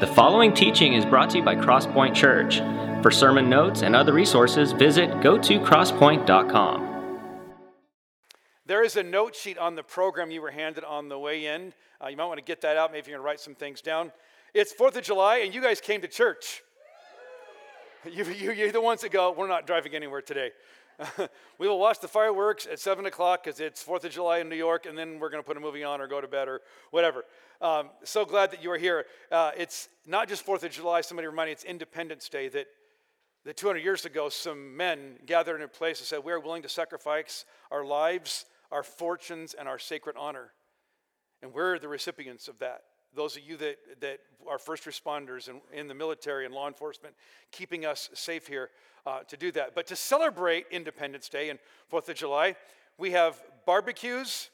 The following teaching is brought to you by Crosspoint Church. For sermon notes and other resources, visit go to crosspoint.com. There is a note sheet on the program you were handed on the way in. Uh, you might want to get that out. Maybe you're going to write some things down. It's 4th of July, and you guys came to church. You, you, you're the ones that go, We're not driving anywhere today. we will watch the fireworks at 7 o'clock because it's 4th of July in New York, and then we're going to put a movie on or go to bed or whatever. Um, so glad that you are here. Uh, it's not just 4th of July, somebody reminded me it's Independence Day that, that 200 years ago, some men gathered in a place and said, We are willing to sacrifice our lives, our fortunes, and our sacred honor. And we're the recipients of that. Those of you that, that are first responders in, in the military and law enforcement, keeping us safe here uh, to do that. But to celebrate Independence Day and 4th of July, we have barbecues,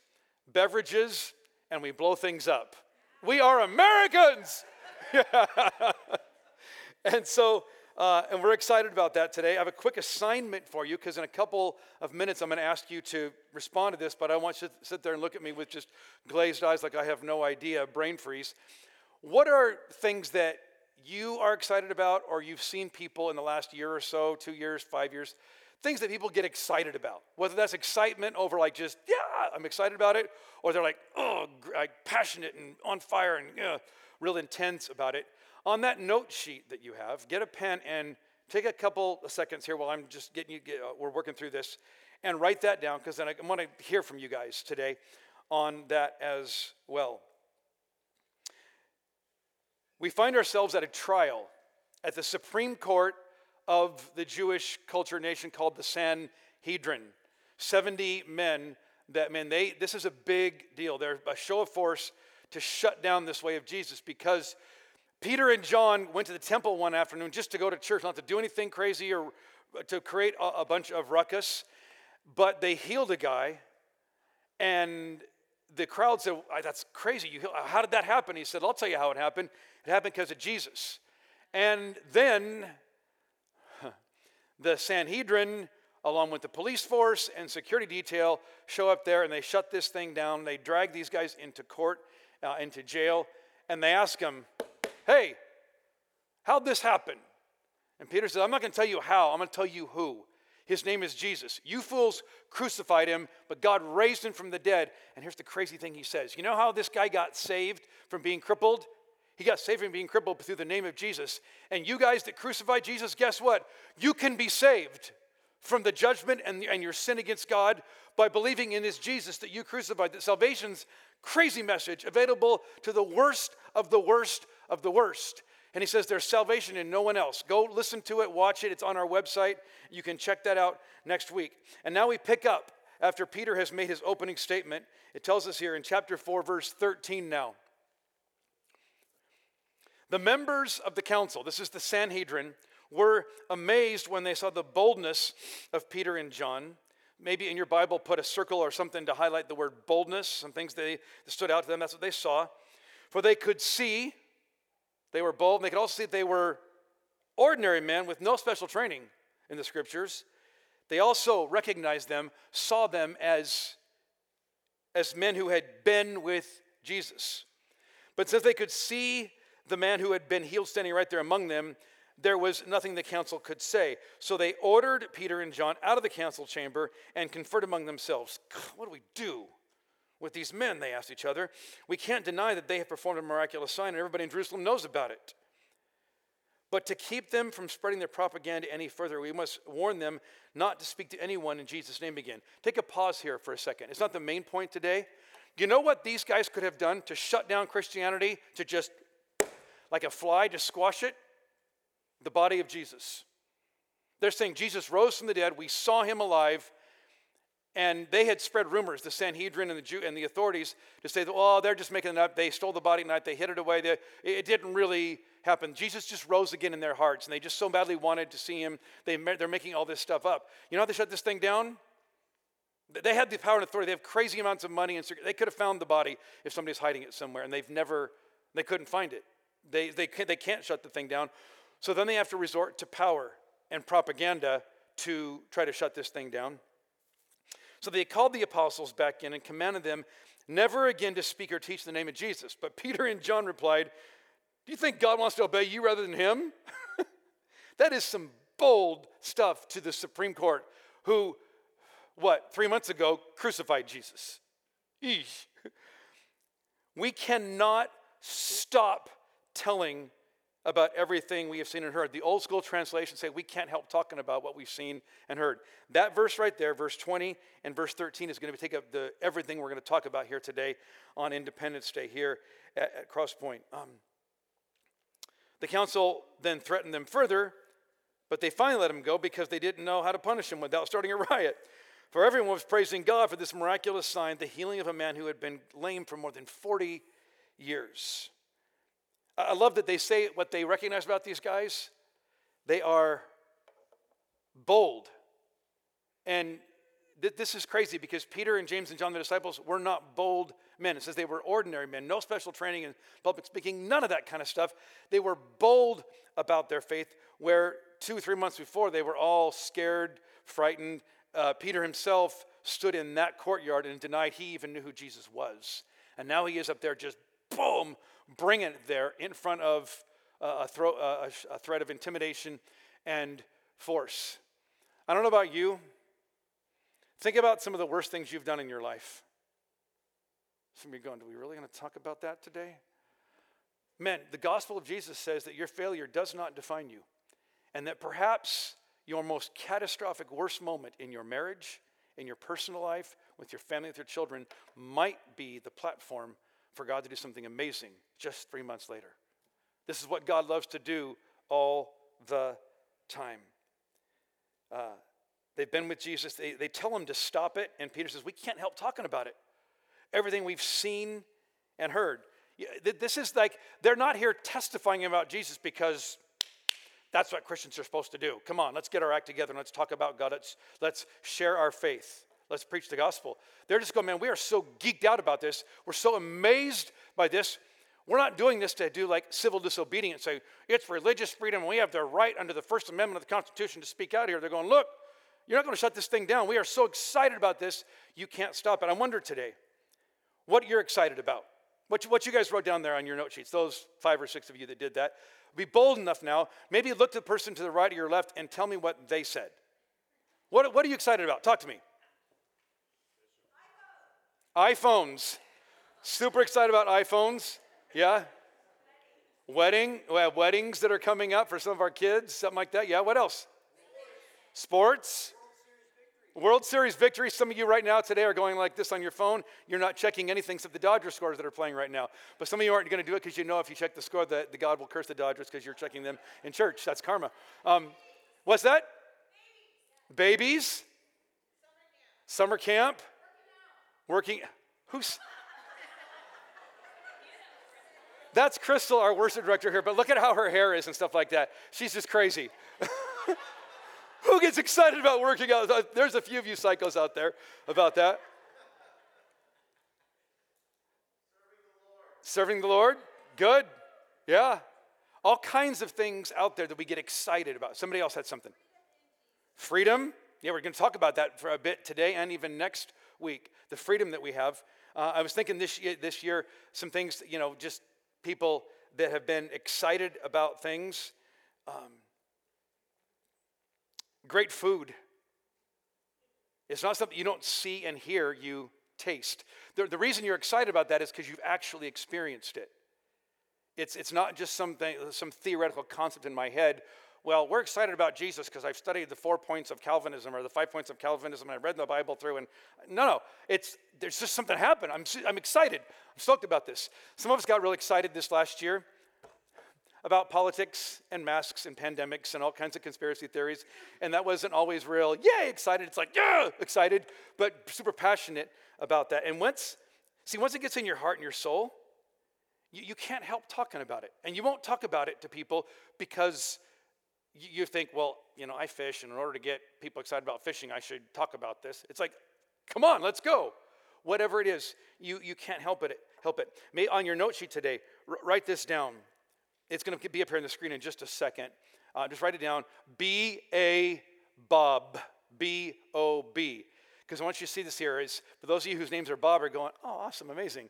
beverages, and we blow things up. We are Americans. and so, uh, and we're excited about that today. I have a quick assignment for you because in a couple of minutes I'm going to ask you to respond to this, but I want you to sit there and look at me with just glazed eyes like I have no idea, brain freeze. What are things that you are excited about or you've seen people in the last year or so, two years, five years, things that people get excited about. Whether that's excitement over like just, yeah, I'm excited about it, or they're like, oh, like passionate and on fire and yeah, real intense about it. On that note sheet that you have, get a pen and take a couple of seconds here while I'm just getting you, get, uh, we're working through this, and write that down because then I want to hear from you guys today on that as well. We find ourselves at a trial at the Supreme Court of the Jewish culture nation called the Sanhedrin. 70 men that, man, they, this is a big deal. They're a show of force to shut down this way of Jesus because Peter and John went to the temple one afternoon just to go to church, not to do anything crazy or to create a, bunch of ruckus, but they healed a guy and the crowd said, That's crazy. You, how did that happen? He said, I'll tell you how it happened. It happened because of Jesus. And then the Sanhedrin, along with the police force and security detail, show up there and they shut this thing down. They drag these guys into court, uh, into jail, and they ask them, Hey, how'd this happen? And Peter says, I'm not going to tell you how, I'm going to tell you who. His name is Jesus. You fools crucified him, but God raised him from the dead. And here's the crazy thing he says You know how this guy got saved from being crippled? He got saved from being crippled through the name of Jesus. And you guys that crucified Jesus, guess what? You can be saved from the judgment and, and your sin against God by believing in this Jesus that you crucified. That salvation's crazy message available to the worst of the worst of the worst. And he says there's salvation in no one else. Go listen to it, watch it. It's on our website. You can check that out next week. And now we pick up after Peter has made his opening statement. It tells us here in chapter 4, verse 13 now. The members of the council, this is the Sanhedrin, were amazed when they saw the boldness of Peter and John. Maybe in your Bible, put a circle or something to highlight the word boldness, some things that stood out to them. That's what they saw. For they could see, they were bold, and they could also see that they were ordinary men with no special training in the scriptures. They also recognized them, saw them as, as men who had been with Jesus. But since they could see the man who had been healed standing right there among them, there was nothing the council could say. So they ordered Peter and John out of the council chamber and conferred among themselves. What do we do with these men? They asked each other. We can't deny that they have performed a miraculous sign, and everybody in Jerusalem knows about it. But to keep them from spreading their propaganda any further, we must warn them not to speak to anyone in Jesus' name again. Take a pause here for a second. It's not the main point today. You know what these guys could have done to shut down Christianity, to just like a fly to squash it? The body of Jesus. They're saying Jesus rose from the dead, we saw him alive, and they had spread rumors, the Sanhedrin and the, Jew, and the authorities, to say oh, they're just making it up. They stole the body tonight, they hid it away. They, it didn't really happen. Jesus just rose again in their hearts, and they just so badly wanted to see him. They, they're making all this stuff up. You know how they shut this thing down? They had the power and authority. They have crazy amounts of money, and they could have found the body if somebody's hiding it somewhere, and they've never, they couldn't find it. They, they, can't, they can't shut the thing down. So then they have to resort to power and propaganda to try to shut this thing down. So they called the apostles back in and commanded them never again to speak or teach the name of Jesus. But Peter and John replied, Do you think God wants to obey you rather than him? that is some bold stuff to the Supreme Court, who, what, three months ago crucified Jesus. Eesh. We cannot stop telling about everything we have seen and heard. The old school translations say we can't help talking about what we've seen and heard. That verse right there, verse 20 and verse 13, is going to take up the everything we're going to talk about here today on Independence Day here at, at Crosspoint. Um, the council then threatened them further, but they finally let him go because they didn't know how to punish him without starting a riot. For everyone was praising God for this miraculous sign, the healing of a man who had been lame for more than 40 years. I love that they say what they recognize about these guys. They are bold. And th- this is crazy because Peter and James and John, the disciples, were not bold men. It says they were ordinary men, no special training in public speaking, none of that kind of stuff. They were bold about their faith, where two, three months before they were all scared, frightened. Uh, Peter himself stood in that courtyard and denied he even knew who Jesus was. And now he is up there just boom, bring it there in front of uh, a, thro- uh, a, a threat of intimidation and force. I don't know about you. Think about some of the worst things you've done in your life. Some of you going, Do we really going to talk about that today? Men, the gospel of Jesus says that your failure does not define you, and that perhaps your most catastrophic, worst moment in your marriage, in your personal life, with your family, with your children, might be the platform for God to do something amazing just three months later. This is what God loves to do all the time. Uh, they've been with Jesus, they, they tell him to stop it, and Peter says, We can't help talking about it. Everything we've seen and heard. This is like, they're not here testifying about Jesus because that's what Christians are supposed to do. Come on, let's get our act together and let's talk about God. Let's, let's share our faith. Let's preach the gospel. They're just going, man, we are so geeked out about this. We're so amazed by this. We're not doing this to do like civil disobedience, say it's religious freedom. We have the right under the First Amendment of the Constitution to speak out here. They're going, look, you're not going to shut this thing down. We are so excited about this, you can't stop it. I wonder today what you're excited about. What you, what you guys wrote down there on your note sheets, those five or six of you that did that. Be bold enough now. Maybe look to the person to the right or your left and tell me what they said. What, what are you excited about? Talk to me iPhones. Super excited about iPhones. Yeah? Wedding. We have weddings that are coming up for some of our kids, something like that. Yeah, what else? Sports. World Series victory. Some of you right now today are going like this on your phone. You're not checking anything except the Dodgers scores that are playing right now. But some of you aren't going to do it because you know if you check the score, that the God will curse the Dodgers because you're checking them in church. That's karma. Um, what's that? Babies. Babies. Summer camp. Working. Who's. That's Crystal, our worship director here, but look at how her hair is and stuff like that. She's just crazy. Who gets excited about working out? Uh, there's a few of you psychos out there about that. Serving the Lord. Serving the Lord? Good. Yeah. All kinds of things out there that we get excited about. Somebody else had something. Freedom. Yeah, we're going to talk about that for a bit today and even next week. The freedom that we have. Uh, I was thinking this year, this year, some things, you know, just people that have been excited about things. Um, great food. It's not something you don't see and hear, you taste. The, the reason you're excited about that is because you've actually experienced it. It's, it's not just something, some theoretical concept in my head well, we're excited about Jesus because I've studied the four points of Calvinism or the five points of Calvinism and I've read the Bible through. And no, no, it's there's just something happened. I'm, I'm excited. I'm stoked about this. Some of us got really excited this last year about politics and masks and pandemics and all kinds of conspiracy theories. And that wasn't always real, yay, excited. It's like, yeah, excited, but super passionate about that. And once, see, once it gets in your heart and your soul, you, you can't help talking about it. And you won't talk about it to people because you think, well, you know, I fish, and in order to get people excited about fishing, I should talk about this. It's like, come on, let's go. Whatever it is, you, you can't help it. Help it. May, on your note sheet today, r- write this down. It's going to be up here on the screen in just a second. Uh, just write it down. B A Bob. B O B. Because want you see this here is for those of you whose names are Bob are going, oh, awesome, amazing.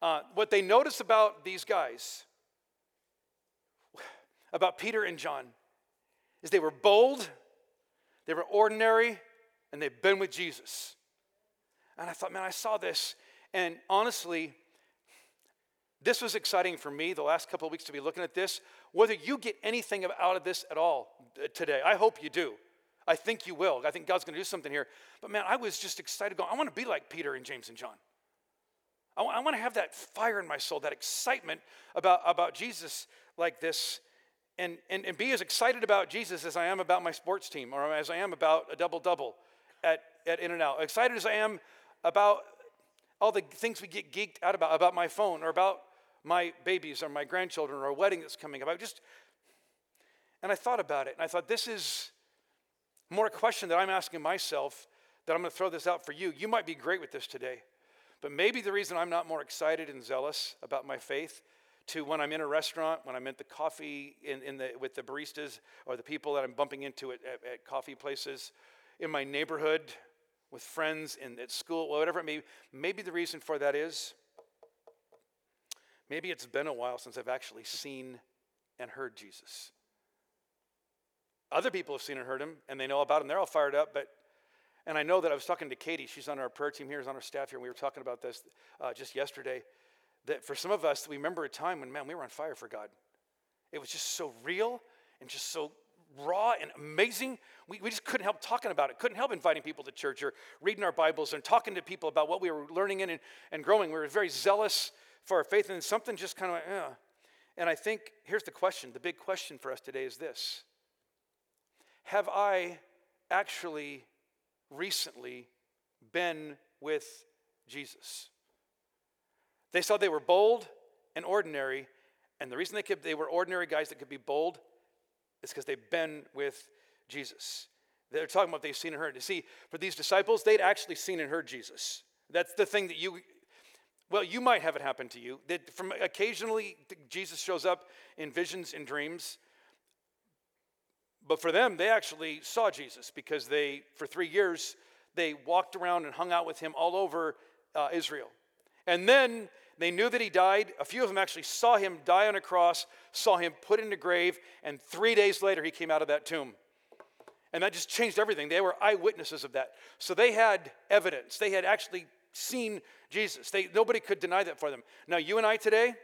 Uh, what they notice about these guys about Peter and John is they were bold, they were ordinary, and they've been with Jesus. And I thought, man, I saw this. And honestly, this was exciting for me the last couple of weeks to be looking at this. Whether you get anything out of this at all uh, today, I hope you do. I think you will. I think God's going to do something here. But man, I was just excited. Going, I want to be like Peter and James and John. I I want to have that fire in my soul, that excitement about, about Jesus like this, and, and, and be as excited about Jesus as I am about my sports team or as I am about a double double at, at In-N-Out. Excited as I am about all the things we get geeked out about, about my phone or about my babies or my grandchildren or a wedding that's coming up. I just, and I thought about it, and I thought this is more a question that I'm asking myself that I'm going to throw this out for you. You might be great with this today, but maybe the reason I'm not more excited and zealous about my faith to when I'm in a restaurant, when I'm at the coffee in, in the, with the baristas or the people that I'm bumping into at, at, at coffee places, in my neighborhood, with friends, in, at school, whatever it may be. Maybe the reason for that is maybe it's been a while since I've actually seen and heard Jesus. Other people have seen and heard him, and they know about him. They're all fired up, but and I know that I was talking to Katie. She's on our prayer team here, is on our staff here. And we were talking about this uh, just yesterday. That for some of us, we remember a time when, man, we were on fire for God. It was just so real and just so raw and amazing. We, we just couldn't help talking about it, couldn't help inviting people to church or reading our Bibles and talking to people about what we were learning in and, and growing. We were very zealous for our faith, and something just kind of went, yeah. And I think here's the question the big question for us today is this Have I actually recently been with Jesus? They saw they were bold and ordinary, and the reason they, could, they were ordinary guys that could be bold is because they've been with Jesus. They're talking about they've seen and heard. You see, for these disciples, they'd actually seen and heard Jesus. That's the thing that you, well, you might have it happen to you. That from occasionally Jesus shows up in visions and dreams. But for them, they actually saw Jesus because they, for three years, they walked around and hung out with him all over uh, Israel. And then they knew that he died. A few of them actually saw him die on a cross, saw him put in a grave, and three days later he came out of that tomb. And that just changed everything. They were eyewitnesses of that. So they had evidence. They had actually seen Jesus. They, nobody could deny that for them. Now, you and I today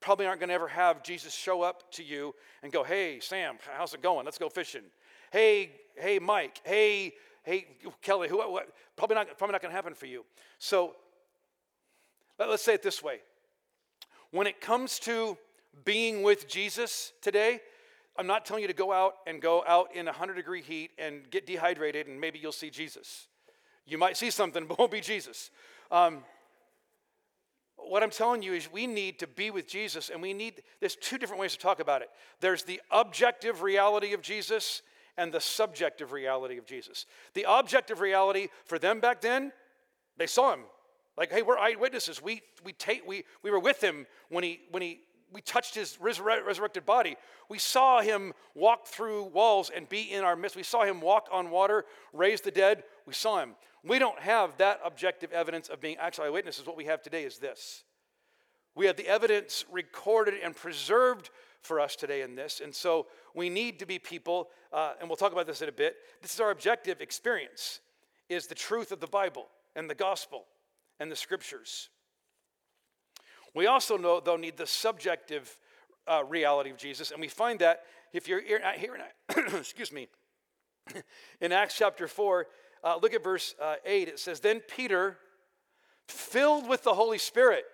probably aren't going to ever have Jesus show up to you and go, hey, Sam, how's it going? Let's go fishing. Hey, hey, Mike. Hey, hey, Kelly. Who, what? Probably not, probably not going to happen for you. So Let's say it this way when it comes to being with Jesus today, I'm not telling you to go out and go out in 100 degree heat and get dehydrated and maybe you'll see Jesus. You might see something, but won't be Jesus. Um, what I'm telling you is we need to be with Jesus and we need, there's two different ways to talk about it. There's the objective reality of Jesus and the subjective reality of Jesus. The objective reality for them back then, they saw him. Like, hey, we're eyewitnesses. We, we, take, we, we were with him when he, when he we touched his resurrected body. We saw him walk through walls and be in our midst. We saw him walk on water, raise the dead. We saw him. We don't have that objective evidence of being actual eyewitnesses. What we have today is this. We have the evidence recorded and preserved for us today in this. And so we need to be people, uh, and we'll talk about this in a bit. This is our objective experience, is the truth of the Bible and the gospel and the scriptures. We also know, though, need the subjective uh, reality of Jesus, and we find that if you're here, excuse me, in Acts chapter 4, uh, look at verse uh, 8. It says, Then Peter, filled with the Holy Spirit,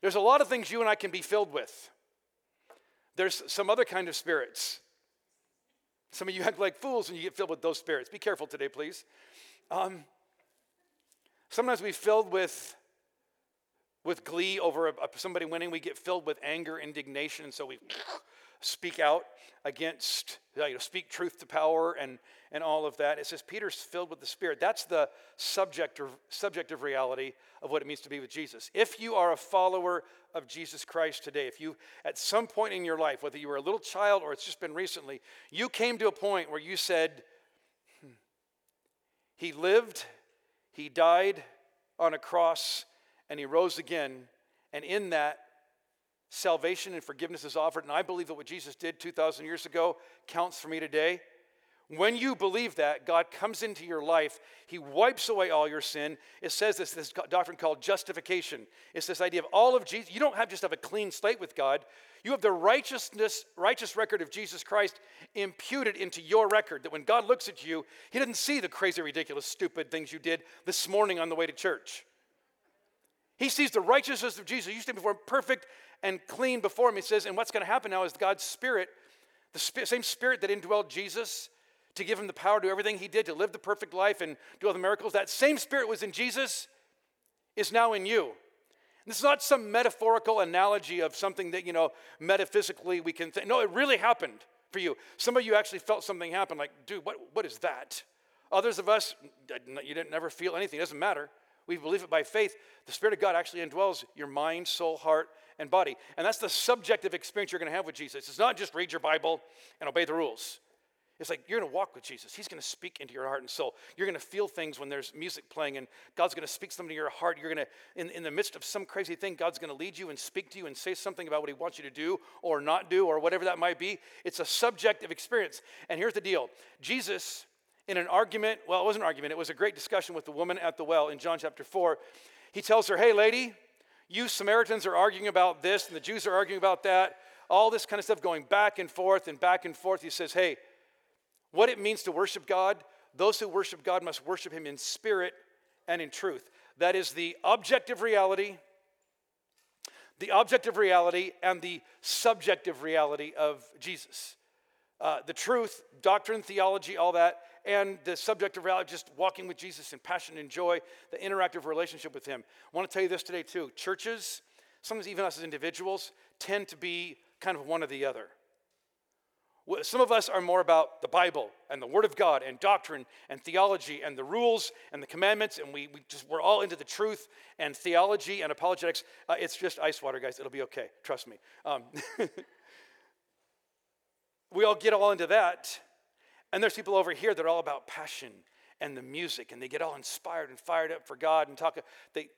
there's a lot of things you and I can be filled with. There's some other kind of spirits. Some of you act like fools when you get filled with those spirits. Be careful today, please. Um, Sometimes we're filled with with glee over a, somebody winning. We get filled with anger, indignation, and so we speak out against, you know, speak truth to power and, and all of that. It says Peter's filled with the Spirit. That's the subjective, subjective reality of what it means to be with Jesus. If you are a follower of Jesus Christ today, if you, at some point in your life, whether you were a little child or it's just been recently, you came to a point where you said, hmm, He lived he died on a cross and he rose again. And in that, salvation and forgiveness is offered, and I believe that what Jesus did 2,000 years ago counts for me today. When you believe that, God comes into your life. He wipes away all your sin. It says this, this doctrine called justification. It's this idea of all of Jesus. You don't have just have a clean slate with God. You have the righteousness, righteous record of Jesus Christ imputed into your record. That when God looks at you, He doesn't see the crazy, ridiculous, stupid things you did this morning on the way to church. He sees the righteousness of Jesus. You stand before him perfect and clean before him. He says, and what's going to happen now is God's Spirit, the same Spirit that indwelled Jesus to give him the power to do everything he did, to live the perfect life and do all the miracles, that same Spirit was in Jesus, is now in you. And this is not some metaphorical analogy of something that, you know, metaphysically we can think. No, it really happened for you. Some of you actually felt something happen, like, dude, what, what is that? Others of us, uh, you didn't never feel anything. It doesn't matter we believe it by faith, the Spirit of God actually indwells your mind, soul, heart, and body. And that's the subjective experience you're going to have with Jesus. It's not just read your Bible and obey the rules. It's like you're going to walk with Jesus. He's going to speak into your heart and soul. You're going to feel things when there's music playing, and God's going to speak something to your heart. You're going to, in, in the midst of some crazy thing, God's going to lead you and speak to you and say something about what He wants you to do or not do or whatever that might be. It's a subjective experience. And here's the deal Jesus in an argument, well, it wasn't an argument, it was a great discussion with the woman at the well in John chapter 4. He tells her, Hey, lady, you Samaritans are arguing about this, and the Jews are arguing about that, all this kind of stuff going back and forth and back and forth. He says, Hey, what it means to worship God, those who worship God must worship Him in spirit and in truth. That is the objective reality, the objective reality, and the subjective reality of Jesus. Uh, the truth, doctrine, theology, all that, and the subjective reality, just walking with Jesus in passion and joy, the interactive relationship with Him. I want to tell you this today, too. Churches, sometimes even us as individuals, tend to be kind of one or the other. Some of us are more about the Bible and the Word of God and doctrine and theology and the rules and the commandments, and we, we just, we're all into the truth and theology and apologetics. Uh, it's just ice water, guys. It'll be okay. Trust me. Um, we all get all into that. And there's people over here that are all about passion and the music, and they get all inspired and fired up for God and talk. They,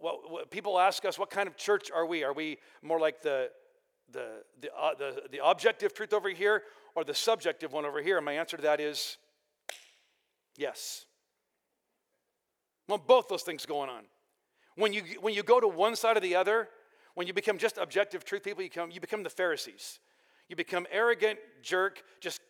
well, people ask us, what kind of church are we? Are we more like the, the, the, uh, the, the objective truth over here or the subjective one over here? And my answer to that is yes. Well, both those things going on. When you, when you go to one side or the other, when you become just objective truth people, you become, you become the Pharisees. You become arrogant, jerk, just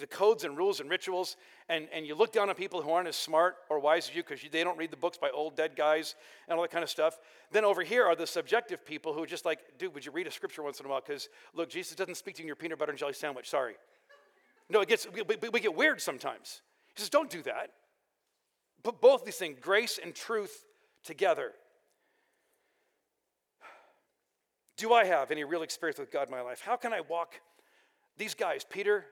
the codes and rules and rituals, and, and you look down on people who aren't as smart or wise as you because they don't read the books by old dead guys and all that kind of stuff. Then over here are the subjective people who are just like, dude, would you read a scripture once in a while? Because look, Jesus doesn't speak to you in your peanut butter and jelly sandwich. Sorry. No, it gets we, we get weird sometimes. He says, don't do that. Put both these things, grace and truth, together. Do I have any real experience with God in my life? How can I walk? These guys, Peter,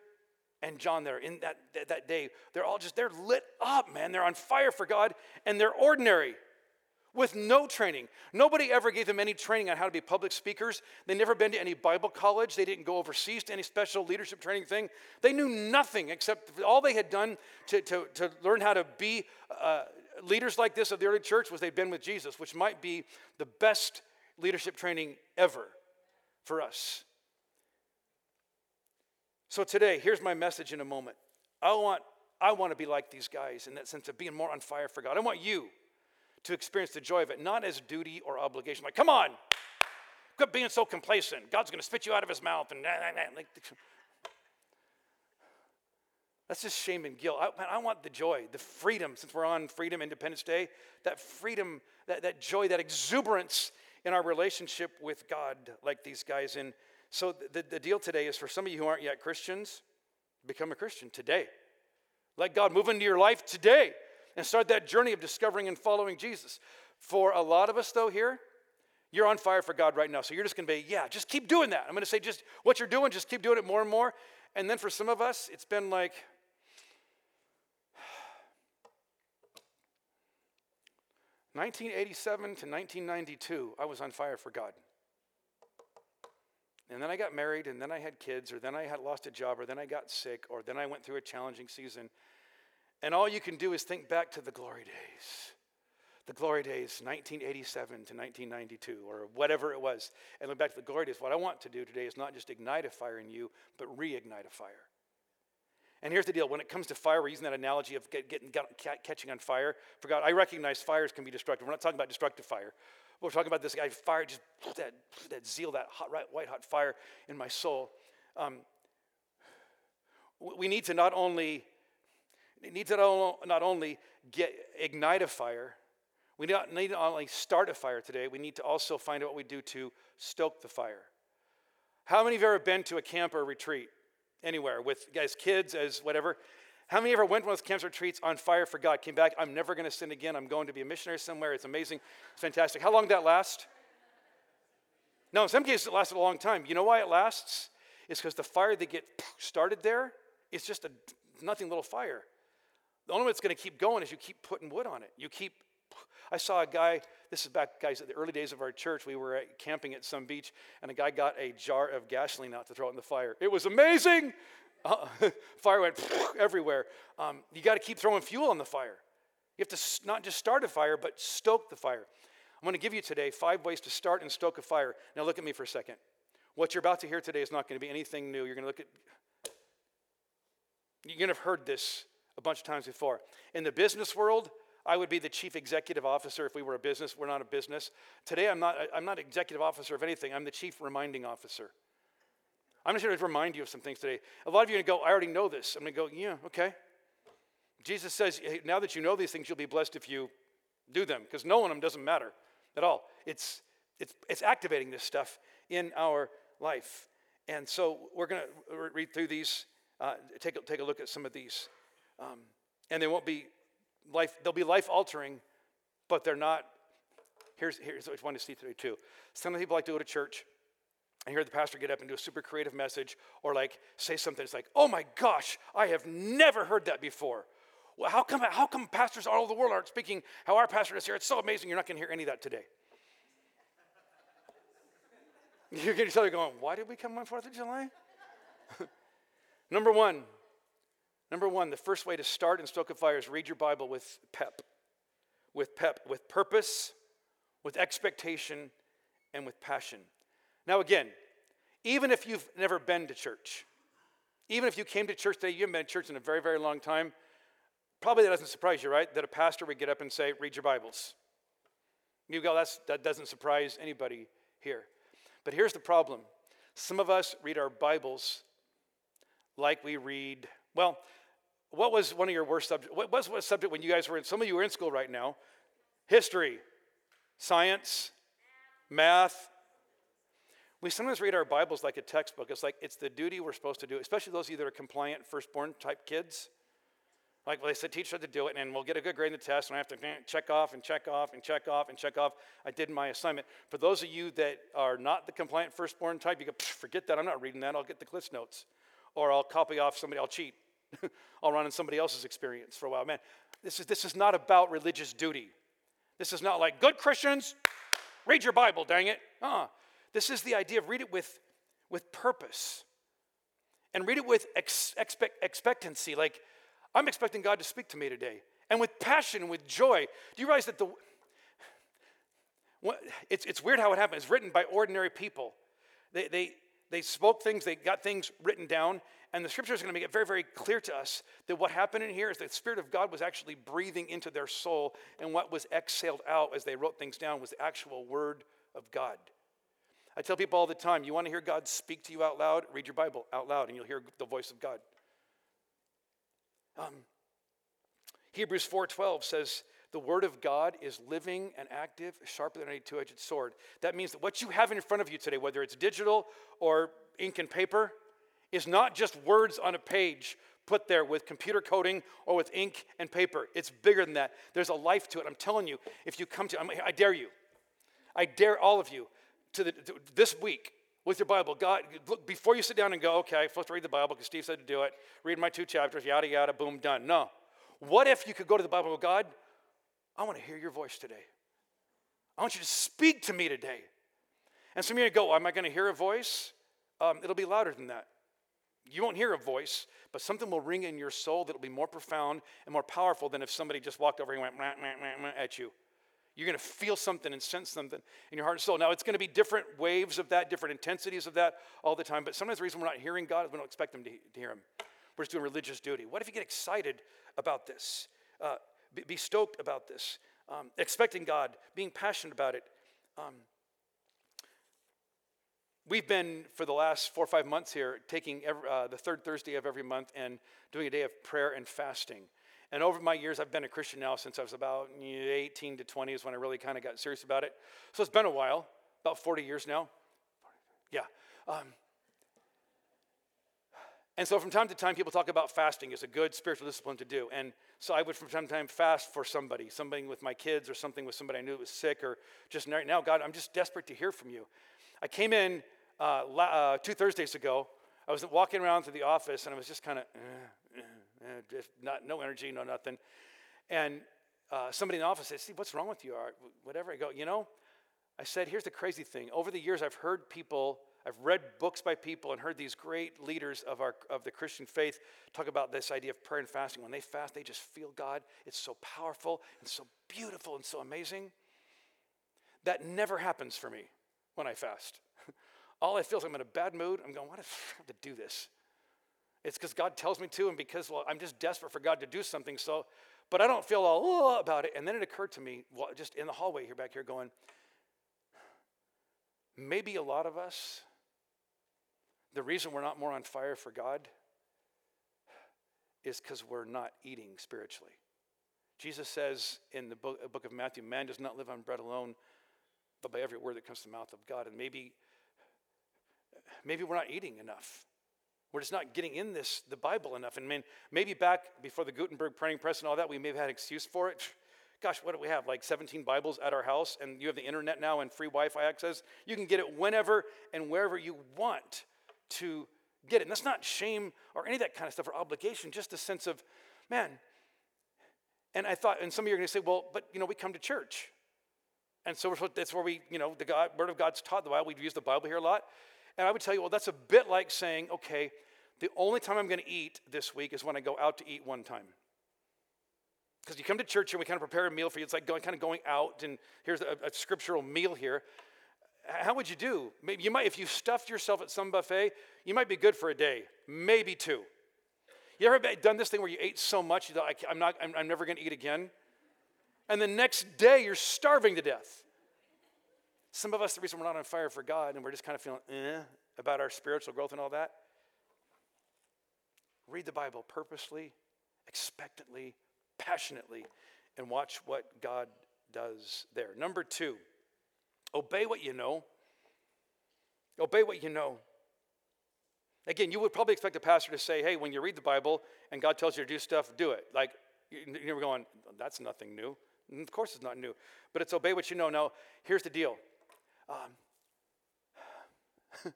and John there in that, that day, they're all just, they're lit up, man. They're on fire for God, and they're ordinary with no training. Nobody ever gave them any training on how to be public speakers. They never been to any Bible college. They didn't go overseas to any special leadership training thing. They knew nothing except all they had done to, to, to learn how to be uh, leaders like this of the early church was they'd been with Jesus, which might be the best leadership training ever for us. So today, here's my message in a moment. I want, I want to be like these guys in that sense of being more on fire for God. I want you to experience the joy of it, not as duty or obligation. Like, come on, quit being so complacent. God's going to spit you out of his mouth. And nah, nah, nah. Like, that's just shame and guilt. I, man, I want the joy, the freedom, since we're on Freedom Independence Day, that freedom, that, that joy, that exuberance in our relationship with God, like these guys in so the, the deal today is for some of you who aren't yet Christians, become a Christian today. Let God move into your life today and start that journey of discovering and following Jesus. For a lot of us, though, here, you're on fire for God right now. So you're just going to be, yeah, just keep doing that. I'm going to say, just what you're doing, just keep doing it more and more. And then for some of us, it's been like, "1987 to 1992, I was on fire for God and then I got married, and then I had kids, or then I had lost a job, or then I got sick, or then I went through a challenging season. And all you can do is think back to the glory days, the glory days, 1987 to 1992, or whatever it was, and look back to the glory days. What I want to do today is not just ignite a fire in you, but reignite a fire. And here's the deal when it comes to fire, we're using that analogy of get, getting, get, catching on fire. For God, I recognize fires can be destructive. We're not talking about destructive fire. We're talking about this guy, fire, just that, that zeal, that hot, white hot fire in my soul. Um, we need to not only need to not only get ignite a fire, we not, need to only start a fire today, we need to also find out what we do to stoke the fire. How many of you have ever been to a camp or a retreat? anywhere with guys, kids, as whatever. How many ever went to one of those camps retreats on fire for God? Came back, I'm never going to sin again. I'm going to be a missionary somewhere. It's amazing. It's fantastic. How long did that last? No, in some cases it lasted a long time. You know why it lasts? It's because the fire that get started there is just a nothing little fire. The only way it's going to keep going is you keep putting wood on it. You keep. I saw a guy. This is back, guys, at the early days of our church. We were camping at some beach, and a guy got a jar of gasoline out to throw it in the fire. It was amazing. Uh, fire went everywhere. Um, you got to keep throwing fuel on the fire. You have to not just start a fire, but stoke the fire. I'm going to give you today five ways to start and stoke a fire. Now, look at me for a second. What you're about to hear today is not going to be anything new. You're going to look at, you're going to have heard this a bunch of times before. In the business world, I would be the chief executive officer if we were a business. We're not a business. Today, I'm not, I'm not executive officer of anything. I'm the chief reminding officer. I'm just going to remind you of some things today. A lot of you are going to go, I already know this. I'm going to go, yeah, okay. Jesus says, hey, now that you know these things, you'll be blessed if you do them, because knowing them doesn't matter at all. It's, it's, it's activating this stuff in our life. And so we're going to read through these, uh, take, a, take a look at some of these. Um, and they won't be life, they'll be life altering, but they're not. Here's, here's what I want to see today, too. Some people like to go to church and hear the pastor get up and do a super creative message or like say something. It's like oh my gosh i have never heard that before. Well how come how come pastors all over the world aren't speaking how our pastor is here? It's so amazing you're not going to hear any of that today. You're going to tell you going why did we come on 4th of july? Number one number one the first way to start and stoke a fire is read your bible with pep with pep with purpose with expectation and with passion now, again, even if you've never been to church, even if you came to church today, you haven't been to church in a very, very long time, probably that doesn't surprise you, right? That a pastor would get up and say, read your Bibles. You go, That's, that doesn't surprise anybody here. But here's the problem some of us read our Bibles like we read, well, what was one of your worst subjects? What was what subject when you guys were in, some of you are in school right now? History, science, math, we sometimes read our Bibles like a textbook. It's like it's the duty we're supposed to do, especially those of you that are compliant firstborn type kids. Like, well, they said, teach her to do it, and we'll get a good grade in the test, and I have to eh, check off and check off and check off and check off. I did my assignment. For those of you that are not the compliant firstborn type, you go, forget that. I'm not reading that. I'll get the Cliffs Notes. Or I'll copy off somebody, I'll cheat. I'll run in somebody else's experience for a while. Man, this is, this is not about religious duty. This is not like, good Christians, read your Bible, dang it. Uh-uh. This is the idea of read it with, with purpose and read it with ex- expect, expectancy. Like, I'm expecting God to speak to me today. And with passion, with joy. Do you realize that the. It's, it's weird how it happened. It's written by ordinary people. They, they, they spoke things, they got things written down, and the scripture is going to make it very, very clear to us that what happened in here is that the Spirit of God was actually breathing into their soul, and what was exhaled out as they wrote things down was the actual word of God. I tell people all the time you want to hear God speak to you out loud? Read your Bible out loud and you'll hear the voice of God. Um, Hebrews 4:12 says the word of God is living and active, sharper than any two-edged sword. That means that what you have in front of you today, whether it's digital or ink and paper, is not just words on a page put there with computer coding or with ink and paper. It's bigger than that. There's a life to it. I'm telling you, if you come to, I dare you, I dare all of you to, the, to this week with your Bible, God, look, before you sit down and go, okay, I'm supposed to read the Bible because Steve said to do it, read my two chapters, yada, yada, boom, done. No. What if you could go to the Bible and go, God, I want to hear your voice today. I want you to speak to me today. And some of you go, am I going to hear a voice? Um, it'll be louder than that. You won't hear a voice, but something will ring in your soul that'll be more profound and more powerful than if somebody just walked over and went meh, meh, meh, at you. You're going to feel something and sense something in your heart and soul. Now, it's going to be different waves of that, different intensities of that all the time. But sometimes the reason we're not hearing God is we don't expect Him to, to hear Him. We're just doing religious duty. What if you get excited about this? Uh, be, be, stoked about this, um, expecting God, being passionate about it. Um, we've been, for the last four or five months here, taking every, uh, the third Thursday of every month and doing a day of prayer and fasting. And over my years, I've been a Christian now since I was about 18 to 20 is when I really kind of got serious about it. So it's been a while, about 40 years now. Yeah. Um, and so from time to time, people talk about fasting as a good spiritual discipline to do. And so I would from time to time fast for somebody, something with my kids or something with somebody I knew was sick or just right now, God, I'm just desperate to hear from you. I came in uh, uh, two Thursdays ago. I was walking around through the office and I was just kind of, eh, just not, no energy, no nothing. And uh, somebody in the office said, Steve, what's wrong with you? Or whatever. I go, you know, I said, here's the crazy thing. Over the years, I've heard people, I've read books by people and heard these great leaders of, our, of the Christian faith talk about this idea of prayer and fasting. When they fast, they just feel God. It's so powerful and so beautiful and so amazing. That never happens for me when I fast. All I feel is I'm in a bad mood. I'm going, why do I have to do this? It's because God tells me to, and because, well, I'm just desperate for God to do something. So, but I don't feel all about it. And then it occurred to me, well, just in the hallway here, back here, going, maybe a lot of us, the reason we're not more on fire for God is because we're not eating spiritually. Jesus says in the book, book of Matthew, man does not live on bread alone, but by every word that comes to the mouth of God. And maybe, maybe we're not eating enough. We're just not getting in this, the Bible enough. And man, maybe back before the Gutenberg printing press and all that, we may have had excuse for it. Gosh, what do we have? Like 17 Bibles at our house, and you have the internet now and free Wi Fi access. You can get it whenever and wherever you want to get it. And that's not shame or any of that kind of stuff or obligation, just a sense of, man. And I thought, and some of you are going to say, well, but you know, we come to church. And so that's where we, you know, the God, Word of God's taught the Bible. We use the Bible here a lot. And I would tell you, well, that's a bit like saying, okay, the only time I'm going to eat this week is when I go out to eat one time. Because you come to church and we kind of prepare a meal for you. It's like going, kind of going out, and here's a, a scriptural meal here. How would you do? Maybe you might, if you stuffed yourself at some buffet, you might be good for a day, maybe two. You ever done this thing where you ate so much you thought, I'm, not, I'm, I'm never going to eat again? And the next day you're starving to death. Some of us, the reason we're not on fire for God and we're just kind of feeling eh about our spiritual growth and all that, read the Bible purposely, expectantly, passionately, and watch what God does there. Number two, obey what you know. Obey what you know. Again, you would probably expect a pastor to say, hey, when you read the Bible and God tells you to do stuff, do it. Like, you're going, that's nothing new. Of course, it's not new, but it's obey what you know. Now, here's the deal um,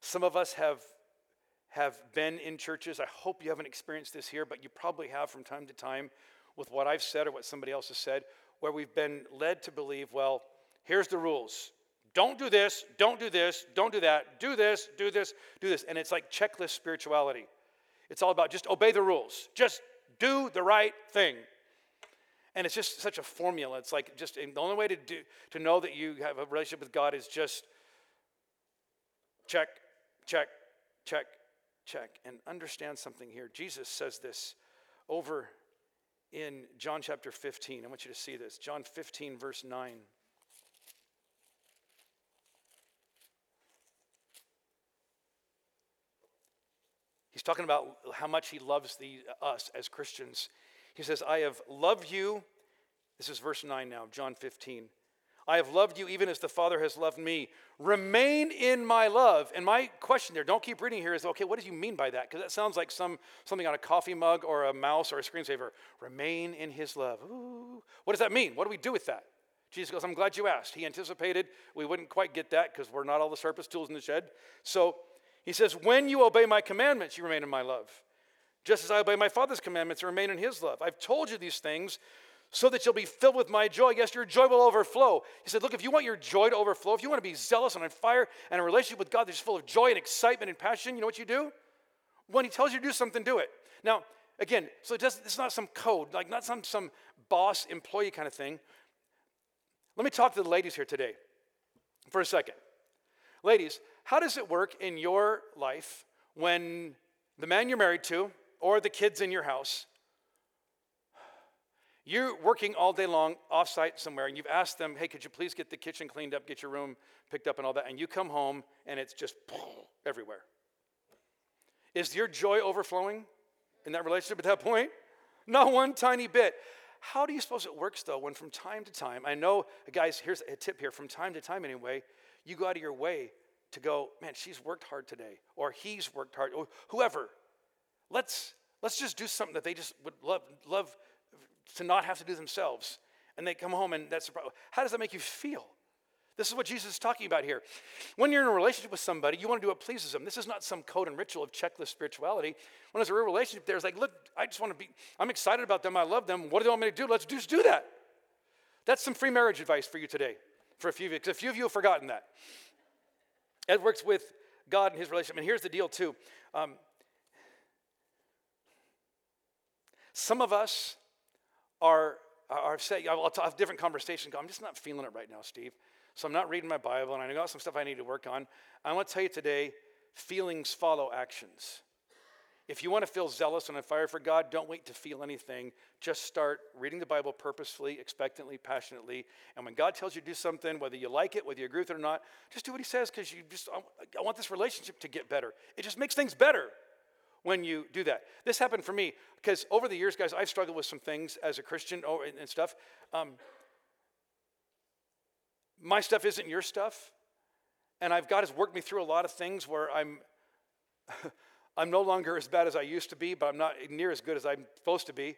some of us have, have been in churches. I hope you haven't experienced this here, but you probably have from time to time with what I've said or what somebody else has said, where we've been led to believe, well, here's the rules. Don't do this, don't do this, don't do that, do this, do this, do this. And it's like checklist spirituality. It's all about just obey the rules, just do the right thing. And it's just such a formula. It's like just the only way to do to know that you have a relationship with God is just check, check, check, check. And understand something here. Jesus says this over in John chapter 15. I want you to see this. John 15, verse 9. He's talking about how much he loves the, uh, us as Christians. He says, I have loved you. This is verse 9 now, John 15. I have loved you even as the Father has loved me. Remain in my love. And my question there, don't keep reading here, is okay, what do you mean by that? Because that sounds like some, something on a coffee mug or a mouse or a screensaver. Remain in his love. Ooh. What does that mean? What do we do with that? Jesus goes, I'm glad you asked. He anticipated we wouldn't quite get that because we're not all the sharpest tools in the shed. So he says, When you obey my commandments, you remain in my love just as I obey my Father's commandments and remain in his love. I've told you these things so that you'll be filled with my joy. Yes, your joy will overflow. He said, Look, if you want your joy to overflow, if you want to be zealous and on fire and a relationship with God that's full of joy and excitement and passion, you know what you do? When he tells you to do something, do it. Now, again, so it's not some code, like not some, some boss employee kind of thing. Let me talk to the ladies here today for a second. Ladies, how does it work in your life when the man you're married to or the kids in your house, you're working all day long offsite somewhere and you've asked them, hey, could you please get the kitchen cleaned up, get your room picked up and all that, and you come home and it's just everywhere. Is your joy overflowing in that relationship at that point? Not one tiny bit. How do you suppose it works though when from time to time, I know, guys, here's a tip here, from time to time anyway, you go out of your way to go, man, she's worked hard today, or he's worked hard, or whoever. Let's let's just do something that they just would love love to not have to do themselves. And they come home and that's the problem. how does that make you feel? This is what Jesus is talking about here. When you're in a relationship with somebody, you want to do what pleases them. This is not some code and ritual of checklist spirituality. When there's a real relationship, there's like, look, I just want to be, I'm excited about them. I love them. What do they want me to do? Let's just do that. That's some free marriage advice for you today, for a few of you, because a few of you have forgotten that. Ed works with God and his relationship. And here's the deal, too. Um, some of us are, are saying, I'll have different conversations. I'm just not feeling it right now, Steve. So I'm not reading my Bible, and I got some stuff I need to work on. I want to tell you today feelings follow actions. If you want to feel zealous and on fire for God, don't wait to feel anything. Just start reading the Bible purposefully, expectantly, passionately. And when God tells you to do something, whether you like it, whether you agree with it or not, just do what He says because you just, I want this relationship to get better. It just makes things better when you do that. This happened for me because over the years, guys, I've struggled with some things as a Christian oh, and stuff. Um, my stuff isn't your stuff. And I've God has worked me through a lot of things where I'm I'm no longer as bad as I used to be, but I'm not near as good as I'm supposed to be.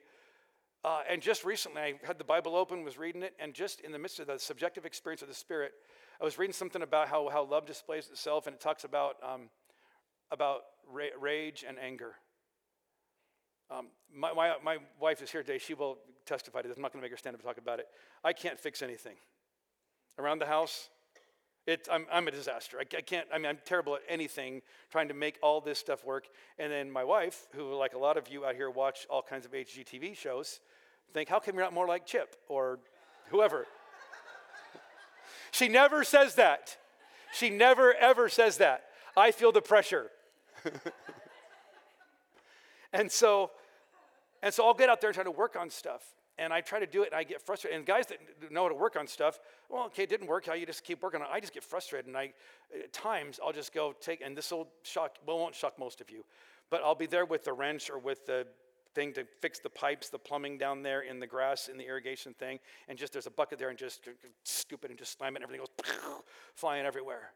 Uh, and just recently, I had the Bible open, was reading it, and just in the midst of the subjective experience of the Spirit, I was reading something about how, how love displays itself, and it talks about, um, about ra- rage and anger. Um, my, my, my wife is here today. She will testify to this. I'm not going to make her stand up and talk about it. I can't fix anything around the house. It, I'm, I'm a disaster. I, I, can't, I mean, I'm terrible at anything trying to make all this stuff work. And then my wife, who, like a lot of you out here, watch all kinds of HGTV shows, think, how come you're not more like Chip or whoever? she never says that. She never, ever says that. I feel the pressure. and so, and so I'll get out there and try to work on stuff and I try to do it and I get frustrated. And guys that know how to work on stuff, well, okay, it didn't work. How you just keep working on it. I just get frustrated. And I, at times, I'll just go take, and this will shock, well, won't shock most of you, but I'll be there with the wrench or with the thing to fix the pipes, the plumbing down there in the grass, in the irrigation thing, and just there's a bucket there and just scoop it and just slam it and everything goes flying everywhere.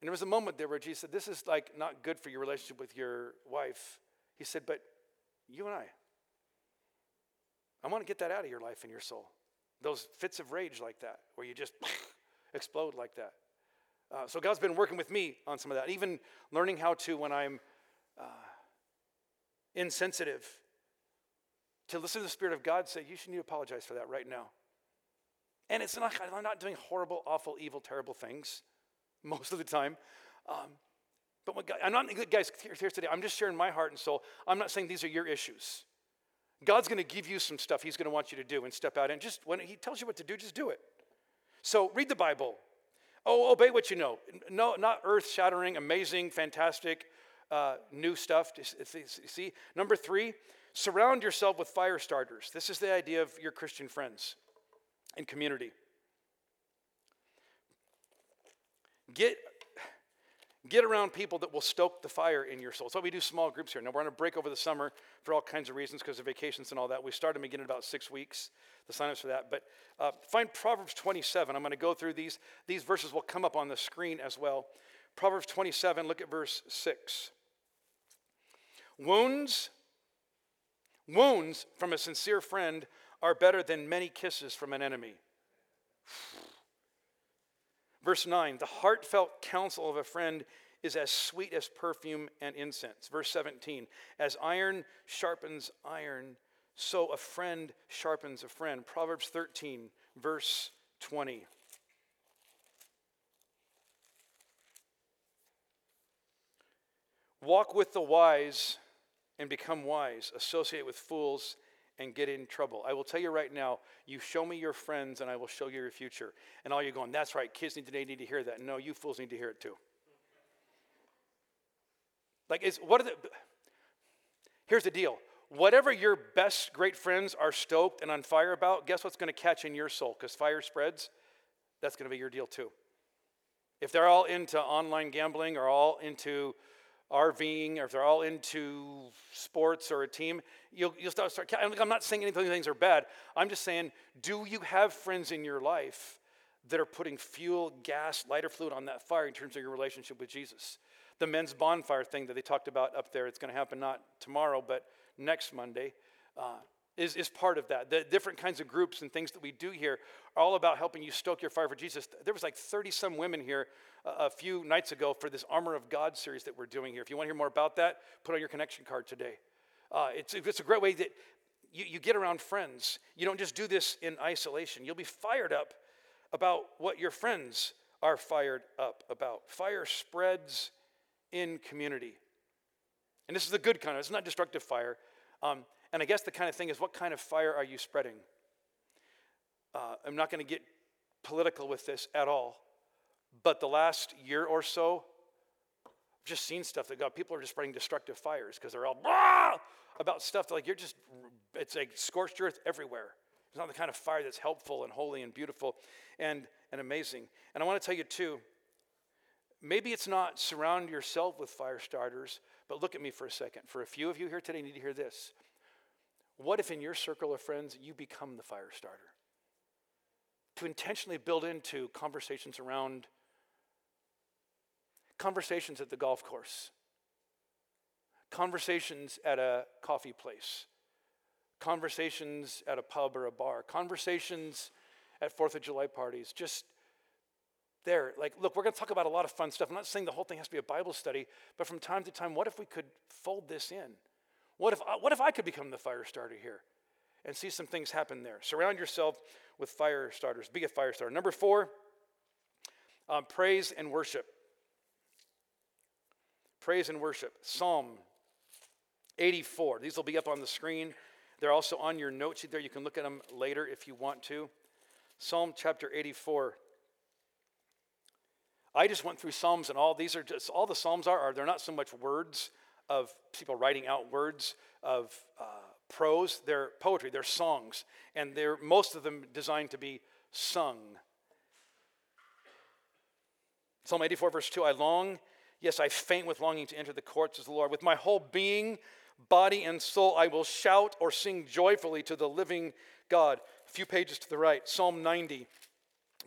And there was a moment there where Jesus said, This is like not good for your relationship with your wife. He said, But you and I, I want to get that out of your life and your soul. Those fits of rage like that, where you just explode like that. Uh, so God's been working with me on some of that, even learning how to, when I'm uh, insensitive, to listen to the Spirit of God say, You should need to apologize for that right now. And it's not, I'm not doing horrible, awful, evil, terrible things most of the time. Um, but what I'm not, guys, here today, I'm just sharing my heart and soul. I'm not saying these are your issues. God's going to give you some stuff He's going to want you to do and step out and just when He tells you what to do, just do it. So read the Bible. Oh, obey what you know. No, not earth shattering, amazing, fantastic, uh, new stuff. See? Number three, surround yourself with fire starters. This is the idea of your Christian friends and community. Get Get around people that will stoke the fire in your soul. Why we do small groups here. Now, we're on a break over the summer for all kinds of reasons because of vacations and all that. We started again in about six weeks, the signups for that. But uh, find Proverbs 27. I'm going to go through these. These verses will come up on the screen as well. Proverbs 27, look at verse 6. Wounds, wounds from a sincere friend are better than many kisses from an enemy. Verse 9, the heartfelt counsel of a friend is as sweet as perfume and incense. Verse 17, as iron sharpens iron, so a friend sharpens a friend. Proverbs 13, verse 20. Walk with the wise and become wise. Associate with fools and get in trouble. I will tell you right now, you show me your friends and I will show you your future. And all you're going, that's right, kids need today need to hear that. No, you fools need to hear it too. Like, is what are the here's the deal. Whatever your best great friends are stoked and on fire about, guess what's going to catch in your soul? Because fire spreads, that's going to be your deal too. If they're all into online gambling or all into RVing or if they're all into sports or a team, you'll, you'll start, start. I'm not saying anything things are bad. I'm just saying, do you have friends in your life that are putting fuel, gas, lighter fluid on that fire in terms of your relationship with Jesus? The men's bonfire thing that they talked about up there, it's going to happen not tomorrow, but next Monday. Uh, is, is part of that. The different kinds of groups and things that we do here are all about helping you stoke your fire for Jesus. There was like 30 some women here a few nights ago for this Armor of God series that we're doing here. If you want to hear more about that, put on your connection card today. Uh, it's, it's a great way that you, you get around friends. You don't just do this in isolation. You'll be fired up about what your friends are fired up about. Fire spreads in community. And this is the good kind of, it's not destructive fire. Um, and I guess the kind of thing is what kind of fire are you spreading? Uh, I'm not going to get political with this at all. But the last year or so, I've just seen stuff that God, people are just spreading destructive fires because they're all about stuff like you're just, it's like scorched earth everywhere. It's not the kind of fire that's helpful and holy and beautiful and, and amazing. And I want to tell you too, maybe it's not surround yourself with fire starters, but look at me for a second. For a few of you here today, need to hear this. What if in your circle of friends you become the fire starter? To intentionally build into conversations around conversations at the golf course, conversations at a coffee place, conversations at a pub or a bar, conversations at Fourth of July parties, just there. Like, look, we're going to talk about a lot of fun stuff. I'm not saying the whole thing has to be a Bible study, but from time to time, what if we could fold this in? What if, what if I could become the fire starter here and see some things happen there? Surround yourself with fire starters. Be a fire starter. Number four, um, praise and worship. Praise and worship. Psalm 84. These will be up on the screen. They're also on your notes there. You can look at them later if you want to. Psalm chapter 84. I just went through Psalms, and all these are just, all the Psalms are, are they're not so much words of people writing out words of uh, prose, they're poetry, they're songs, and they're most of them designed to be sung. Psalm 84, verse 2 I long Yes, I faint with longing to enter the courts of the Lord. With my whole being, body, and soul, I will shout or sing joyfully to the living God. A few pages to the right, Psalm 90,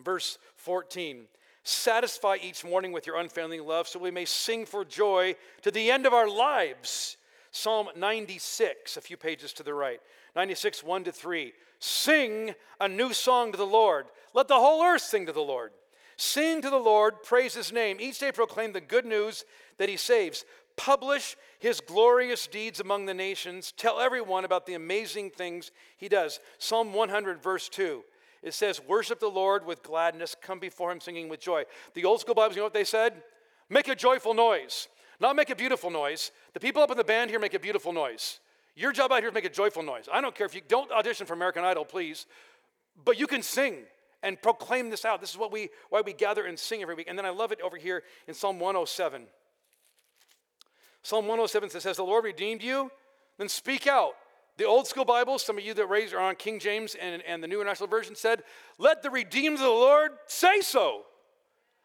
verse 14. Satisfy each morning with your unfailing love so we may sing for joy to the end of our lives. Psalm 96, a few pages to the right. 96, 1 to 3. Sing a new song to the Lord. Let the whole earth sing to the Lord. Sing to the Lord, praise his name. Each day proclaim the good news that he saves. Publish his glorious deeds among the nations. Tell everyone about the amazing things he does. Psalm 100, verse 2. It says, Worship the Lord with gladness, come before him singing with joy. The old school Bibles, you know what they said? Make a joyful noise, not make a beautiful noise. The people up in the band here make a beautiful noise. Your job out here is make a joyful noise. I don't care if you don't audition for American Idol, please, but you can sing and proclaim this out. This is what we, why we gather and sing every week. And then I love it over here in Psalm 107. Psalm 107 says, Has the Lord redeemed you? Then speak out. The old school Bible, some of you that raised are on King James and, and the New International Version said, Let the redeemed of the Lord say so.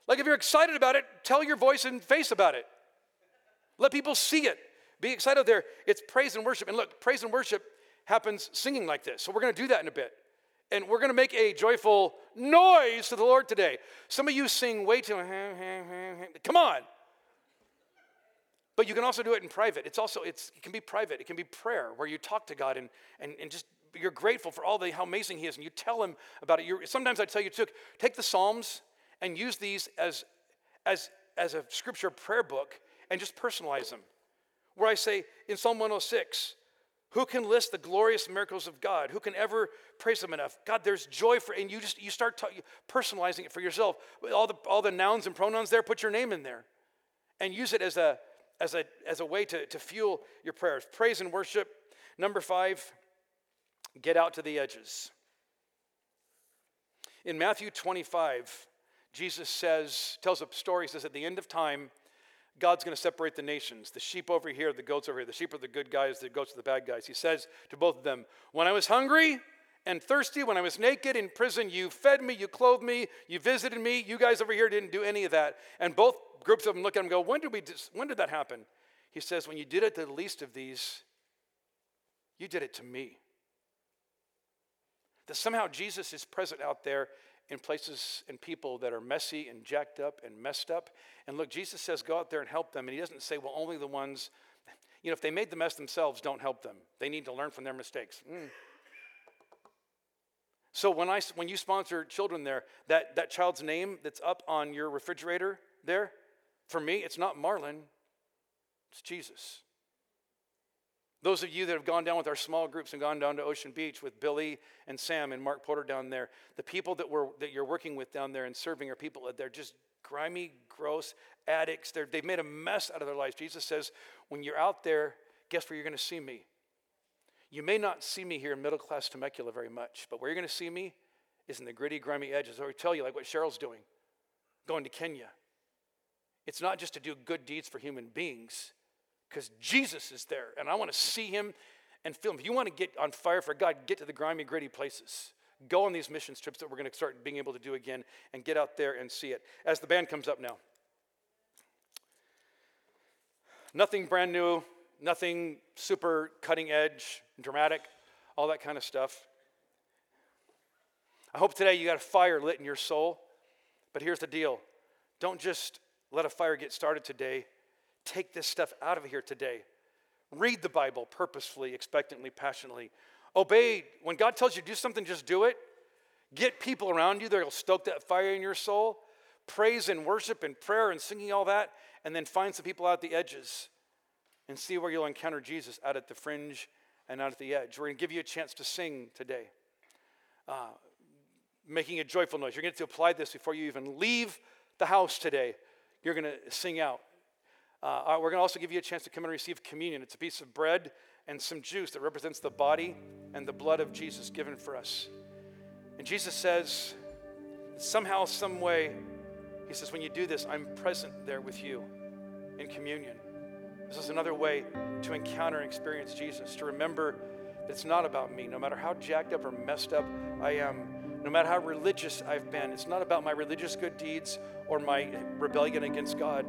Like if you're excited about it, tell your voice and face about it. Let people see it. Be excited there. It's praise and worship. And look, praise and worship happens singing like this. So we're going to do that in a bit and we're going to make a joyful noise to the Lord today. Some of you sing way too, come on. But you can also do it in private. It's also, it's, it can be private. It can be prayer where you talk to God and, and, and just, you're grateful for all the, how amazing he is. And you tell him about it. You're, sometimes I tell you, to take the Psalms and use these as, as, as a scripture prayer book and just personalize them. Where I say in Psalm 106, who can list the glorious miracles of God? Who can ever praise Him enough? God, there's joy for, and you just you start ta- personalizing it for yourself. All the all the nouns and pronouns there, put your name in there, and use it as a as a as a way to to fuel your prayers. Praise and worship. Number five. Get out to the edges. In Matthew 25, Jesus says, tells a story, says, at the end of time, God's going to separate the nations. The sheep over here, the goats over here. The sheep are the good guys, the goats are the bad guys. He says to both of them, When I was hungry and thirsty, when I was naked in prison, you fed me, you clothed me, you visited me. You guys over here didn't do any of that. And both groups of them look at him and go, When did, we, when did that happen? He says, When you did it to the least of these, you did it to me. That somehow Jesus is present out there in places and people that are messy and jacked up and messed up. And look, Jesus says, go out there and help them. And he doesn't say, well, only the ones, you know, if they made the mess themselves, don't help them. They need to learn from their mistakes. Mm. So when, I, when you sponsor children there, that, that child's name that's up on your refrigerator there, for me, it's not Marlon, it's Jesus. Those of you that have gone down with our small groups and gone down to Ocean Beach with Billy and Sam and Mark Porter down there, the people that, we're, that you're working with down there and serving are people that they're just grimy, gross addicts. they they've made a mess out of their lives. Jesus says, when you're out there, guess where you're going to see me? You may not see me here in middle class Temecula very much, but where you're going to see me is in the gritty, grimy edges. Or I tell you, like what Cheryl's doing, going to Kenya. It's not just to do good deeds for human beings, because Jesus is there and I want to see him and feel him. If you want to get on fire for God, get to the grimy, gritty places. Go on these missions trips that we're going to start being able to do again and get out there and see it. As the band comes up now. Nothing brand new, nothing super cutting edge, dramatic, all that kind of stuff. I hope today you got a fire lit in your soul. But here's the deal don't just let a fire get started today, take this stuff out of here today. Read the Bible purposefully, expectantly, passionately. Obey. When God tells you to do something, just do it. Get people around you that will stoke that fire in your soul. Praise and worship and prayer and singing all that. And then find some people out the edges and see where you'll encounter Jesus out at the fringe and out at the edge. We're going to give you a chance to sing today. Uh, making a joyful noise. You're going to, to apply this before you even leave the house today. You're going to sing out. Uh, we're going to also give you a chance to come and receive communion. It's a piece of bread and some juice that represents the body and the blood of Jesus given for us. And Jesus says, somehow, some way, he says, when you do this, I'm present there with you in communion. This is another way to encounter and experience Jesus, to remember that it's not about me. No matter how jacked up or messed up I am, no matter how religious I've been, it's not about my religious good deeds or my rebellion against God.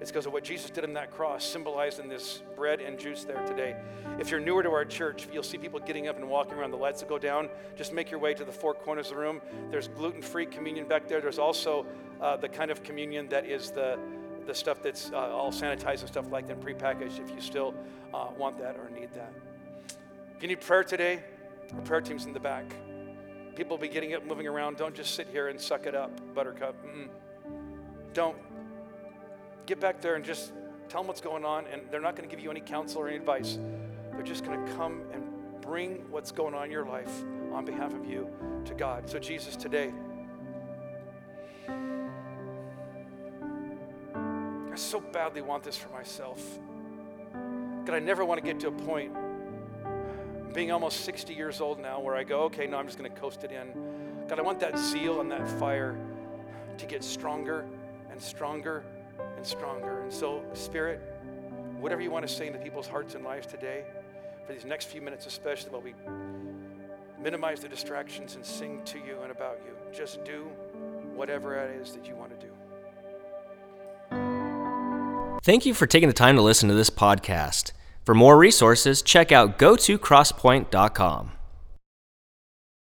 It's because of what Jesus did on that cross, symbolized in this bread and juice there today. If you're newer to our church, you'll see people getting up and walking around the lights that go down. Just make your way to the four corners of the room. There's gluten free communion back there. There's also uh, the kind of communion that is the, the stuff that's uh, all sanitized and stuff like that, prepackaged, if you still uh, want that or need that. If you need prayer today, our prayer team's in the back. People will be getting up, moving around. Don't just sit here and suck it up, buttercup. Mm-mm. Don't get back there and just tell them what's going on, and they're not going to give you any counsel or any advice. They're just going to come and bring what's going on in your life on behalf of you to God. So, Jesus, today, I so badly want this for myself. God, I never want to get to a point, being almost 60 years old now, where I go, okay, no, I'm just going to coast it in. God, I want that zeal and that fire to get stronger and stronger and stronger. And so, Spirit, whatever you want to say into people's hearts and lives today, for these next few minutes especially, while we minimize the distractions and sing to you and about you, just do whatever it is that you want to do. Thank you for taking the time to listen to this podcast. For more resources, check out go to gotocrosspoint.com.